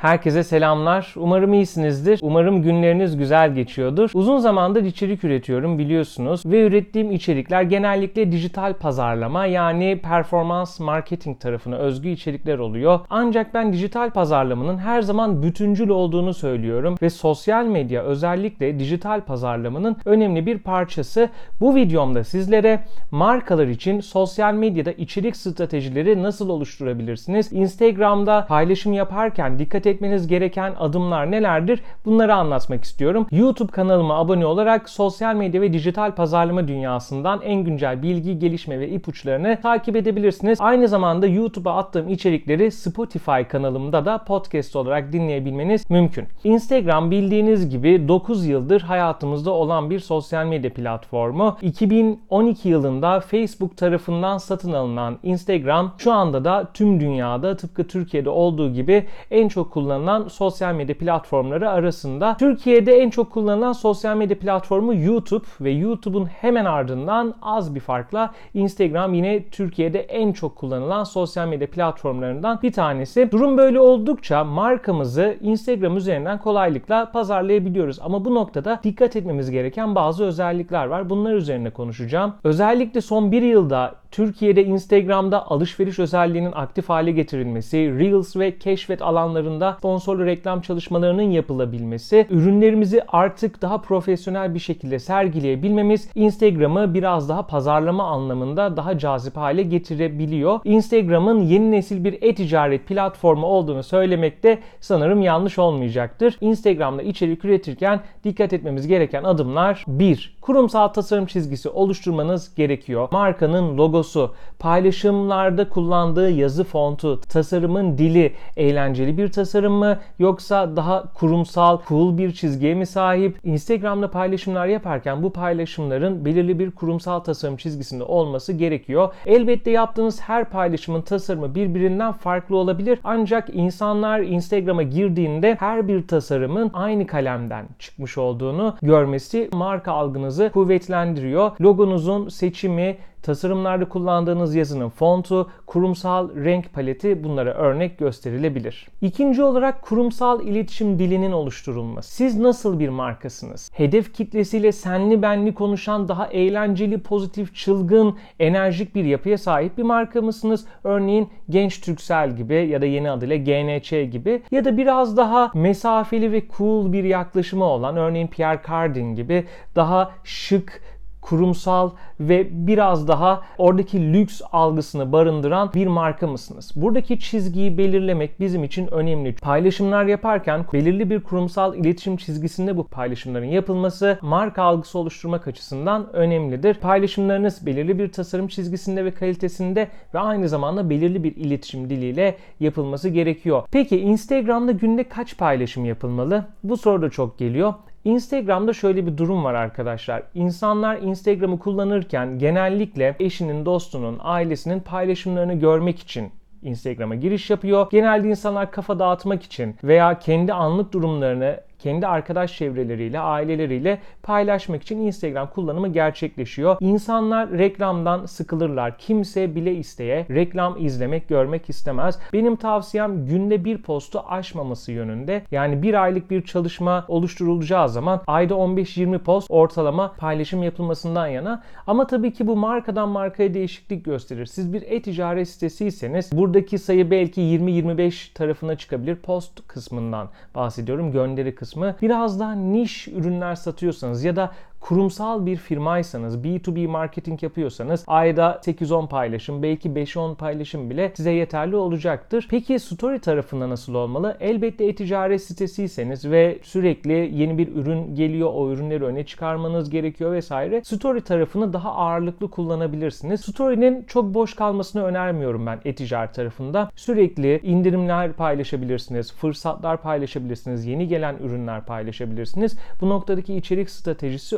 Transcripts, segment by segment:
Herkese selamlar. Umarım iyisinizdir. Umarım günleriniz güzel geçiyordur. Uzun zamandır içerik üretiyorum biliyorsunuz ve ürettiğim içerikler genellikle dijital pazarlama yani performans marketing tarafına özgü içerikler oluyor. Ancak ben dijital pazarlamanın her zaman bütüncül olduğunu söylüyorum ve sosyal medya özellikle dijital pazarlamanın önemli bir parçası. Bu videomda sizlere markalar için sosyal medyada içerik stratejileri nasıl oluşturabilirsiniz? Instagram'da paylaşım yaparken dikkat etmeniz gereken adımlar nelerdir? Bunları anlatmak istiyorum. YouTube kanalıma abone olarak sosyal medya ve dijital pazarlama dünyasından en güncel bilgi, gelişme ve ipuçlarını takip edebilirsiniz. Aynı zamanda YouTube'a attığım içerikleri Spotify kanalımda da podcast olarak dinleyebilmeniz mümkün. Instagram bildiğiniz gibi 9 yıldır hayatımızda olan bir sosyal medya platformu. 2012 yılında Facebook tarafından satın alınan Instagram şu anda da tüm dünyada tıpkı Türkiye'de olduğu gibi en çok kullanılan sosyal medya platformları arasında. Türkiye'de en çok kullanılan sosyal medya platformu YouTube ve YouTube'un hemen ardından az bir farkla Instagram yine Türkiye'de en çok kullanılan sosyal medya platformlarından bir tanesi. Durum böyle oldukça markamızı Instagram üzerinden kolaylıkla pazarlayabiliyoruz. Ama bu noktada dikkat etmemiz gereken bazı özellikler var. Bunlar üzerine konuşacağım. Özellikle son bir yılda Türkiye'de Instagram'da alışveriş özelliğinin aktif hale getirilmesi, Reels ve keşfet alanlarında sponsorlu reklam çalışmalarının yapılabilmesi, ürünlerimizi artık daha profesyonel bir şekilde sergileyebilmemiz Instagram'ı biraz daha pazarlama anlamında daha cazip hale getirebiliyor. Instagram'ın yeni nesil bir e-ticaret platformu olduğunu söylemekte sanırım yanlış olmayacaktır. Instagram'da içerik üretirken dikkat etmemiz gereken adımlar 1. Kurumsal tasarım çizgisi oluşturmanız gerekiyor. Markanın logosu, paylaşımlarda kullandığı yazı fontu, tasarımın dili eğlenceli bir tasarım mı yoksa daha kurumsal, cool bir çizgiye mi sahip? Instagram'da paylaşımlar yaparken bu paylaşımların belirli bir kurumsal tasarım çizgisinde olması gerekiyor. Elbette yaptığınız her paylaşımın tasarımı birbirinden farklı olabilir. Ancak insanlar Instagram'a girdiğinde her bir tasarımın aynı kalemden çıkmış olduğunu görmesi marka algınızı kuvvetlendiriyor. Logonuzun seçimi, tasarımlarda kullandığınız yazının fontu, kurumsal renk paleti bunlara örnek gösterilebilir. İkinci olarak kurumsal iletişim dilinin oluşturulması. Siz nasıl bir markasınız? Hedef kitlesiyle senli benli konuşan daha eğlenceli, pozitif, çılgın, enerjik bir yapıya sahip bir marka mısınız? Örneğin Genç Türksel gibi ya da yeni adıyla GNC gibi ya da biraz daha mesafeli ve cool bir yaklaşımı olan örneğin Pierre Cardin gibi daha şık, kurumsal ve biraz daha oradaki lüks algısını barındıran bir marka mısınız? Buradaki çizgiyi belirlemek bizim için önemli. Paylaşımlar yaparken belirli bir kurumsal iletişim çizgisinde bu paylaşımların yapılması marka algısı oluşturmak açısından önemlidir. Paylaşımlarınız belirli bir tasarım çizgisinde ve kalitesinde ve aynı zamanda belirli bir iletişim diliyle yapılması gerekiyor. Peki Instagram'da günde kaç paylaşım yapılmalı? Bu soru da çok geliyor. Instagram'da şöyle bir durum var arkadaşlar. İnsanlar Instagram'ı kullanırken genellikle eşinin, dostunun, ailesinin paylaşımlarını görmek için Instagram'a giriş yapıyor. Genelde insanlar kafa dağıtmak için veya kendi anlık durumlarını kendi arkadaş çevreleriyle, aileleriyle paylaşmak için Instagram kullanımı gerçekleşiyor. İnsanlar reklamdan sıkılırlar. Kimse bile isteye reklam izlemek, görmek istemez. Benim tavsiyem günde bir postu aşmaması yönünde. Yani bir aylık bir çalışma oluşturulacağı zaman ayda 15-20 post ortalama paylaşım yapılmasından yana. Ama tabii ki bu markadan markaya değişiklik gösterir. Siz bir e-ticaret sitesiyseniz buradaki sayı belki 20-25 tarafına çıkabilir. Post kısmından bahsediyorum. Gönderi kısmı kısmı. Biraz daha niş ürünler satıyorsanız ya da kurumsal bir firmaysanız, B2B marketing yapıyorsanız ayda 8-10 paylaşım, belki 5-10 paylaşım bile size yeterli olacaktır. Peki story tarafında nasıl olmalı? Elbette e-ticaret sitesiyseniz ve sürekli yeni bir ürün geliyor, o ürünleri öne çıkarmanız gerekiyor vesaire. Story tarafını daha ağırlıklı kullanabilirsiniz. Story'nin çok boş kalmasını önermiyorum ben e-ticaret tarafında. Sürekli indirimler paylaşabilirsiniz, fırsatlar paylaşabilirsiniz, yeni gelen ürünler paylaşabilirsiniz. Bu noktadaki içerik stratejisi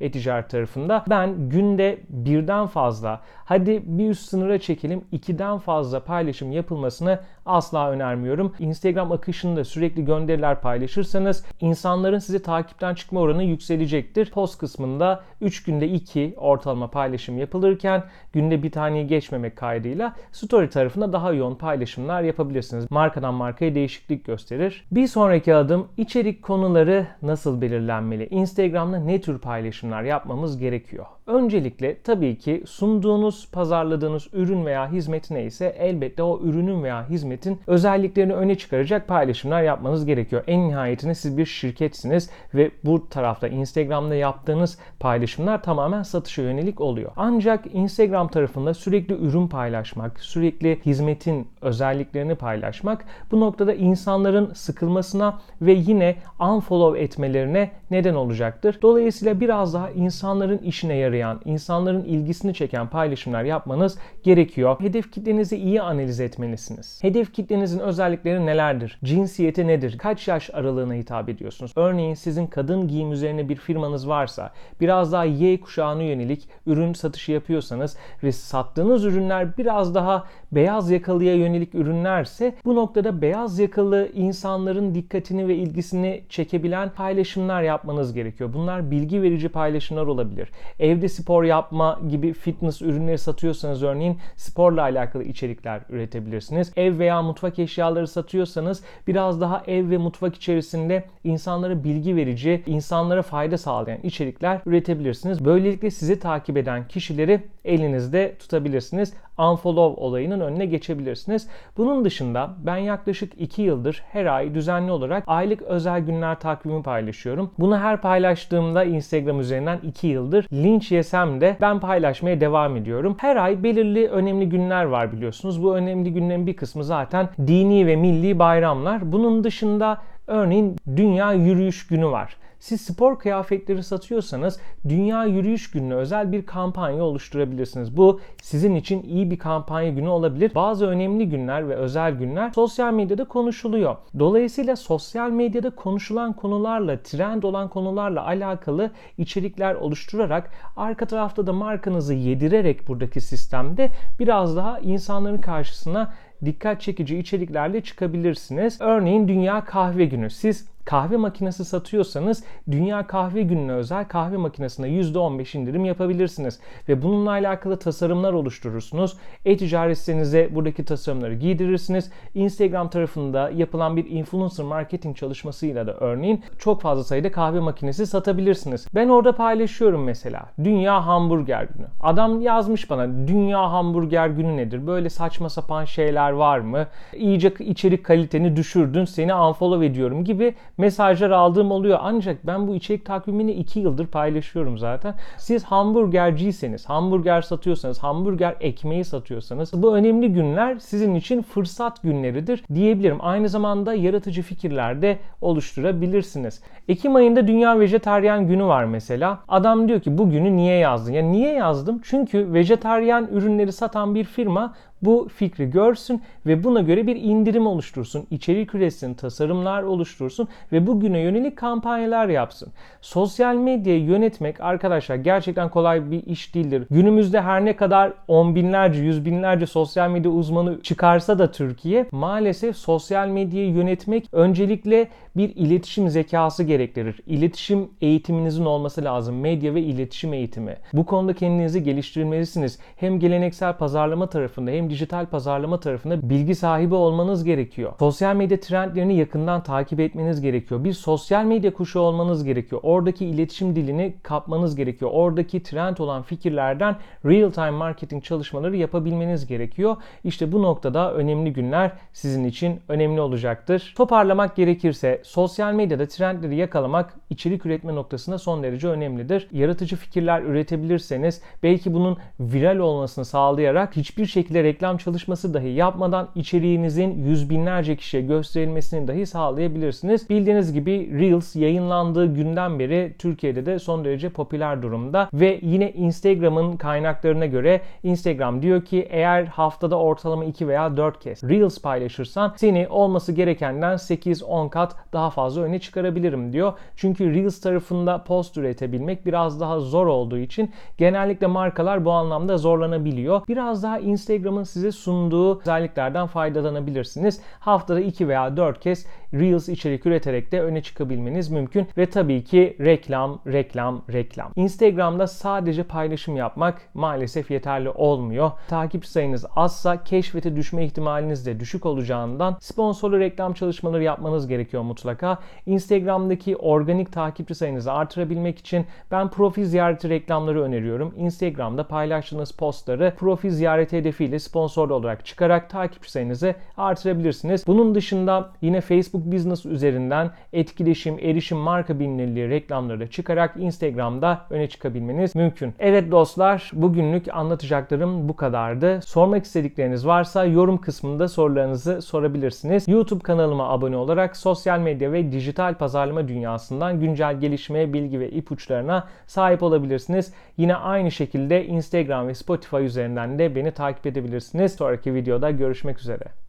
e-ticaret tarafında. Ben günde birden fazla hadi bir üst sınıra çekelim ikiden fazla paylaşım yapılmasını asla önermiyorum. Instagram akışında sürekli gönderiler paylaşırsanız insanların sizi takipten çıkma oranı yükselecektir. Post kısmında 3 günde 2 ortalama paylaşım yapılırken günde bir taneyi geçmemek kaydıyla story tarafında daha yoğun paylaşımlar yapabilirsiniz. Markadan markaya değişiklik gösterir. Bir sonraki adım içerik konuları nasıl belirlenmeli? Instagram'da ne tür paylaşımlar yapmamız gerekiyor? Öncelikle tabii ki sunduğunuz, pazarladığınız ürün veya hizmet neyse elbette o ürünün veya hizmetin özelliklerini öne çıkaracak paylaşımlar yapmanız gerekiyor. En nihayetinde siz bir şirketsiniz ve bu tarafta Instagram'da yaptığınız paylaşımlar tamamen satışa yönelik oluyor. Ancak Instagram tarafında sürekli ürün paylaşmak, sürekli hizmetin özelliklerini paylaşmak bu noktada insanların sıkılmasına ve yine unfollow etmelerine neden olacaktır. Dolayısıyla biraz daha insanların işine yarayan, insanların ilgisini çeken paylaşımlar yapmanız gerekiyor. Hedef kitlenizi iyi analiz etmelisiniz. Hedef kitlenizin özellikleri nelerdir? Cinsiyeti nedir? Kaç yaş aralığına hitap ediyorsunuz? Örneğin sizin kadın giyim üzerine bir firmanız varsa, biraz daha Y kuşağına yönelik ürün satışı yapıyorsanız ve sattığınız ürünler biraz daha beyaz yakalıya yönelik ürünlerse bu noktada beyaz yakalı insanların dikkatini ve ilgisini çekebilen paylaşımlar yapmanız gerekiyor. Bunlar bilgi verici paylaşımlar olabilir. Evde spor yapma gibi fitness ürünleri satıyorsanız örneğin sporla alakalı içerikler üretebilirsiniz. Ev veya mutfak eşyaları satıyorsanız biraz daha ev ve mutfak içerisinde insanlara bilgi verici, insanlara fayda sağlayan içerikler üretebilirsiniz. Böylelikle sizi takip eden kişileri elinizde tutabilirsiniz. Unfollow olayının önüne geçebilirsiniz. Bunun dışında ben yaklaşık 2 yıldır her ay düzenli olarak aylık özel günler takvimi paylaşıyorum. Bunu her paylaştığımda Instagram üzerinden 2 yıldır linç yesem de ben paylaşmaya devam ediyorum. Her ay belirli önemli günler var biliyorsunuz. Bu önemli günlerin bir kısmı zaten dini ve milli bayramlar. Bunun dışında Örneğin Dünya Yürüyüş Günü var. Siz spor kıyafetleri satıyorsanız Dünya Yürüyüş Günü'ne özel bir kampanya oluşturabilirsiniz. Bu sizin için iyi bir kampanya günü olabilir. Bazı önemli günler ve özel günler sosyal medyada konuşuluyor. Dolayısıyla sosyal medyada konuşulan konularla, trend olan konularla alakalı içerikler oluşturarak arka tarafta da markanızı yedirerek buradaki sistemde biraz daha insanların karşısına dikkat çekici içeriklerle çıkabilirsiniz. Örneğin Dünya Kahve Günü. Siz kahve makinesi satıyorsanız Dünya Kahve Günü'ne özel kahve makinesine %15 indirim yapabilirsiniz. Ve bununla alakalı tasarımlar oluşturursunuz. E-ticaret sitenize buradaki tasarımları giydirirsiniz. Instagram tarafında yapılan bir influencer marketing çalışmasıyla da örneğin çok fazla sayıda kahve makinesi satabilirsiniz. Ben orada paylaşıyorum mesela. Dünya Hamburger Günü. Adam yazmış bana Dünya Hamburger Günü nedir? Böyle saçma sapan şeyler var mı? İyice içerik kaliteni düşürdün seni unfollow ediyorum gibi mesajlar aldığım oluyor. Ancak ben bu içerik takvimini 2 yıldır paylaşıyorum zaten. Siz hamburgerciyseniz, hamburger satıyorsanız, hamburger ekmeği satıyorsanız bu önemli günler sizin için fırsat günleridir diyebilirim. Aynı zamanda yaratıcı fikirler de oluşturabilirsiniz. Ekim ayında Dünya Vejetaryen Günü var mesela. Adam diyor ki bu günü niye yazdın? Ya niye yazdım? Çünkü vejetaryen ürünleri satan bir firma bu fikri görsün ve buna göre bir indirim oluştursun, içerik üretsin, tasarımlar oluştursun ve bugüne yönelik kampanyalar yapsın. Sosyal medyayı yönetmek arkadaşlar gerçekten kolay bir iş değildir. Günümüzde her ne kadar on binlerce, yüz binlerce sosyal medya uzmanı çıkarsa da Türkiye maalesef sosyal medyayı yönetmek öncelikle bir iletişim zekası gerektirir. İletişim eğitiminizin olması lazım. Medya ve iletişim eğitimi. Bu konuda kendinizi geliştirmelisiniz. Hem geleneksel pazarlama tarafında hem dijital pazarlama tarafında bilgi sahibi olmanız gerekiyor. Sosyal medya trendlerini yakından takip etmeniz gerekiyor. Bir sosyal medya kuşu olmanız gerekiyor. Oradaki iletişim dilini kapmanız gerekiyor. Oradaki trend olan fikirlerden real time marketing çalışmaları yapabilmeniz gerekiyor. İşte bu noktada önemli günler sizin için önemli olacaktır. Toparlamak gerekirse sosyal medyada trendleri yakalamak içerik üretme noktasında son derece önemlidir. Yaratıcı fikirler üretebilirseniz belki bunun viral olmasını sağlayarak hiçbir şekilde reklam reklam çalışması dahi yapmadan içeriğinizin yüz binlerce kişiye gösterilmesini dahi sağlayabilirsiniz. Bildiğiniz gibi Reels yayınlandığı günden beri Türkiye'de de son derece popüler durumda ve yine Instagram'ın kaynaklarına göre Instagram diyor ki eğer haftada ortalama 2 veya 4 kez Reels paylaşırsan seni olması gerekenden 8-10 kat daha fazla öne çıkarabilirim diyor. Çünkü Reels tarafında post üretebilmek biraz daha zor olduğu için genellikle markalar bu anlamda zorlanabiliyor. Biraz daha Instagram'ın Size sunduğu özelliklerden faydalanabilirsiniz. Haftada 2 veya 4 kez Reels içerik üreterek de öne çıkabilmeniz mümkün ve tabii ki reklam, reklam, reklam. Instagram'da sadece paylaşım yapmak maalesef yeterli olmuyor. Takipçi sayınız azsa keşfete düşme ihtimaliniz de düşük olacağından sponsorlu reklam çalışmaları yapmanız gerekiyor mutlaka. Instagram'daki organik takipçi sayınızı artırabilmek için ben profil ziyareti reklamları öneriyorum. Instagram'da paylaştığınız postları profil ziyareti hedefiyle sponsorlu olarak çıkarak takipçi sayınızı artırabilirsiniz. Bunun dışında yine Facebook Business üzerinden etkileşim, erişim, marka bilinirliği reklamları çıkarak Instagram'da öne çıkabilmeniz mümkün. Evet dostlar bugünlük anlatacaklarım bu kadardı. Sormak istedikleriniz varsa yorum kısmında sorularınızı sorabilirsiniz. YouTube kanalıma abone olarak sosyal medya ve dijital pazarlama dünyasından güncel gelişmeye, bilgi ve ipuçlarına sahip olabilirsiniz. Yine aynı şekilde Instagram ve Spotify üzerinden de beni takip edebilirsiniz. Sonraki videoda görüşmek üzere.